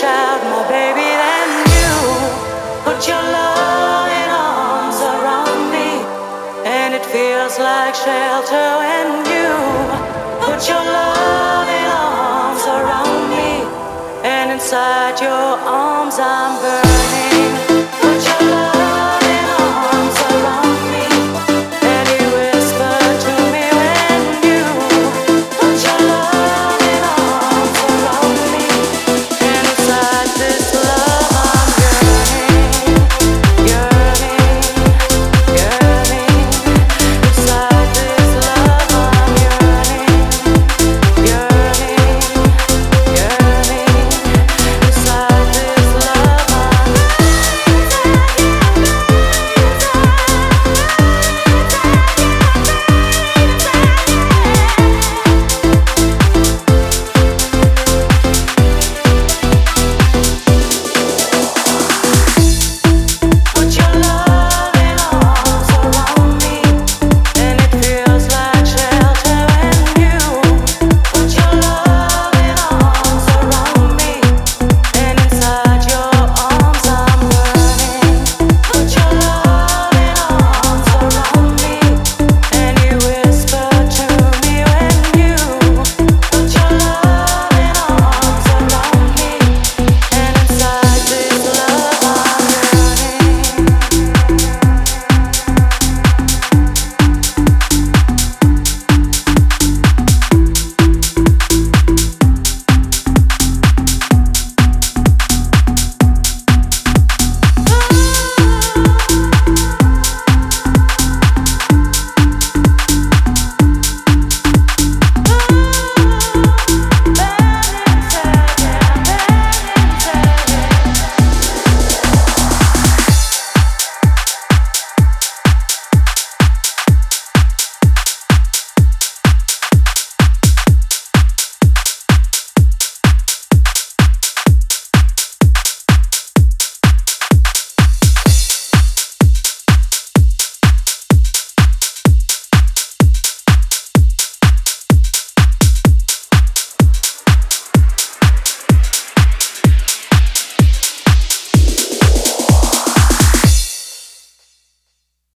child, my baby, than you. Put your loving arms around me, and it feels like shelter when you put your loving arms around me, and inside your arms I'm burning.